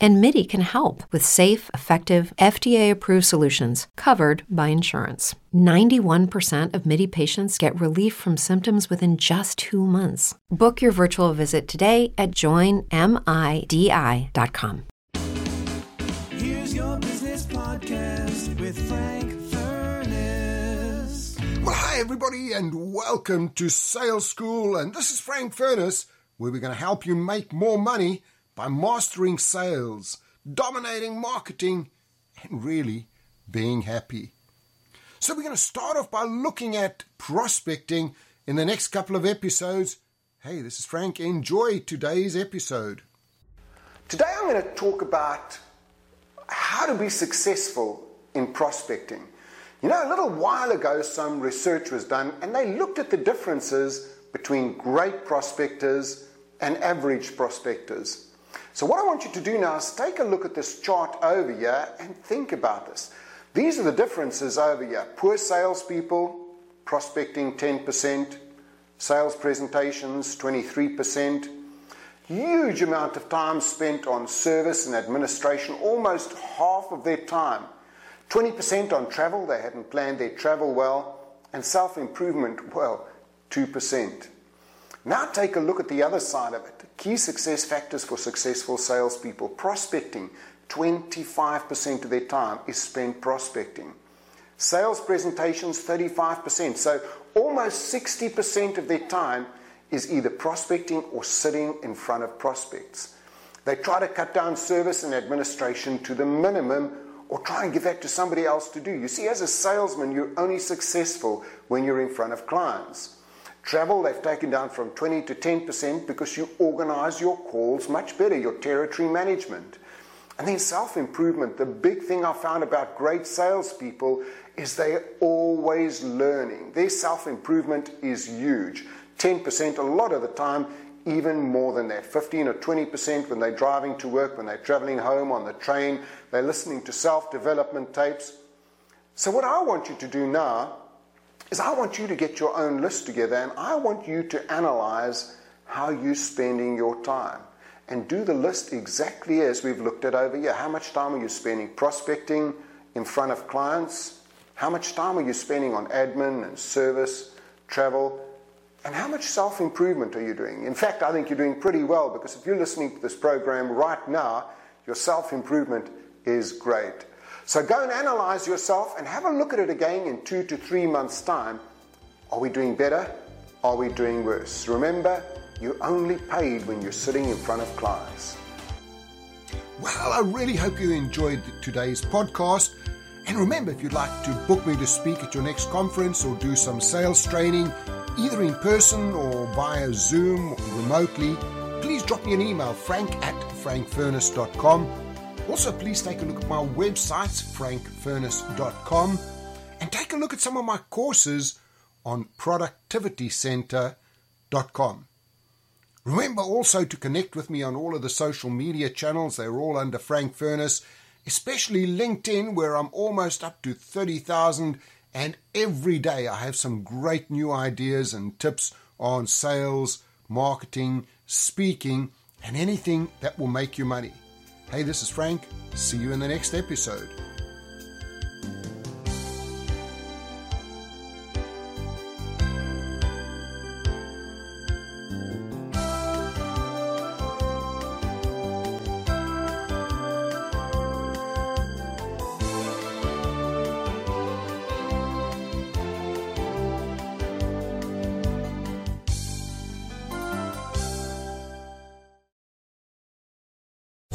And MIDI can help with safe, effective, FDA approved solutions covered by insurance. 91% of MIDI patients get relief from symptoms within just two months. Book your virtual visit today at joinmidi.com. Here's your business podcast with Frank Furness. Well, hi, everybody, and welcome to Sales School. And this is Frank Furness, where we're going to help you make more money by mastering sales, dominating marketing, and really being happy. So, we're going to start off by looking at prospecting in the next couple of episodes. Hey, this is Frank. Enjoy today's episode. Today, I'm going to talk about how to be successful in prospecting. You know, a little while ago, some research was done and they looked at the differences between great prospectors and average prospectors. So, what I want you to do now is take a look at this chart over here and think about this. These are the differences over here poor salespeople, prospecting 10%, sales presentations 23%, huge amount of time spent on service and administration, almost half of their time. 20% on travel, they hadn't planned their travel well, and self improvement, well, 2%. Now take a look at the other side of it. Key success factors for successful salespeople. Prospecting, 25% of their time is spent prospecting. Sales presentations, 35%. So almost 60% of their time is either prospecting or sitting in front of prospects. They try to cut down service and administration to the minimum or try and give that to somebody else to do. You see, as a salesman, you're only successful when you're in front of clients. Travel, they've taken down from 20 to 10% because you organize your calls much better, your territory management. And then self improvement. The big thing I found about great salespeople is they're always learning. Their self improvement is huge. 10% a lot of the time, even more than that. 15 or 20% when they're driving to work, when they're traveling home on the train, they're listening to self development tapes. So, what I want you to do now is I want you to get your own list together and I want you to analyze how you're spending your time and do the list exactly as we've looked at over here. How much time are you spending prospecting in front of clients? How much time are you spending on admin and service, travel? And how much self improvement are you doing? In fact, I think you're doing pretty well because if you're listening to this program right now, your self improvement is great. So go and analyze yourself and have a look at it again in two to three months' time. Are we doing better? Are we doing worse? Remember, you're only paid when you're sitting in front of clients. Well, I really hope you enjoyed today's podcast. And remember, if you'd like to book me to speak at your next conference or do some sales training, either in person or via Zoom or remotely, please drop me an email, frank at frankfurness.com. Also, please take a look at my website, frankfurness.com, and take a look at some of my courses on productivitycenter.com. Remember also to connect with me on all of the social media channels. They're all under Frank Furness, especially LinkedIn, where I'm almost up to 30,000. And every day I have some great new ideas and tips on sales, marketing, speaking, and anything that will make you money. Hey, this is Frank. See you in the next episode.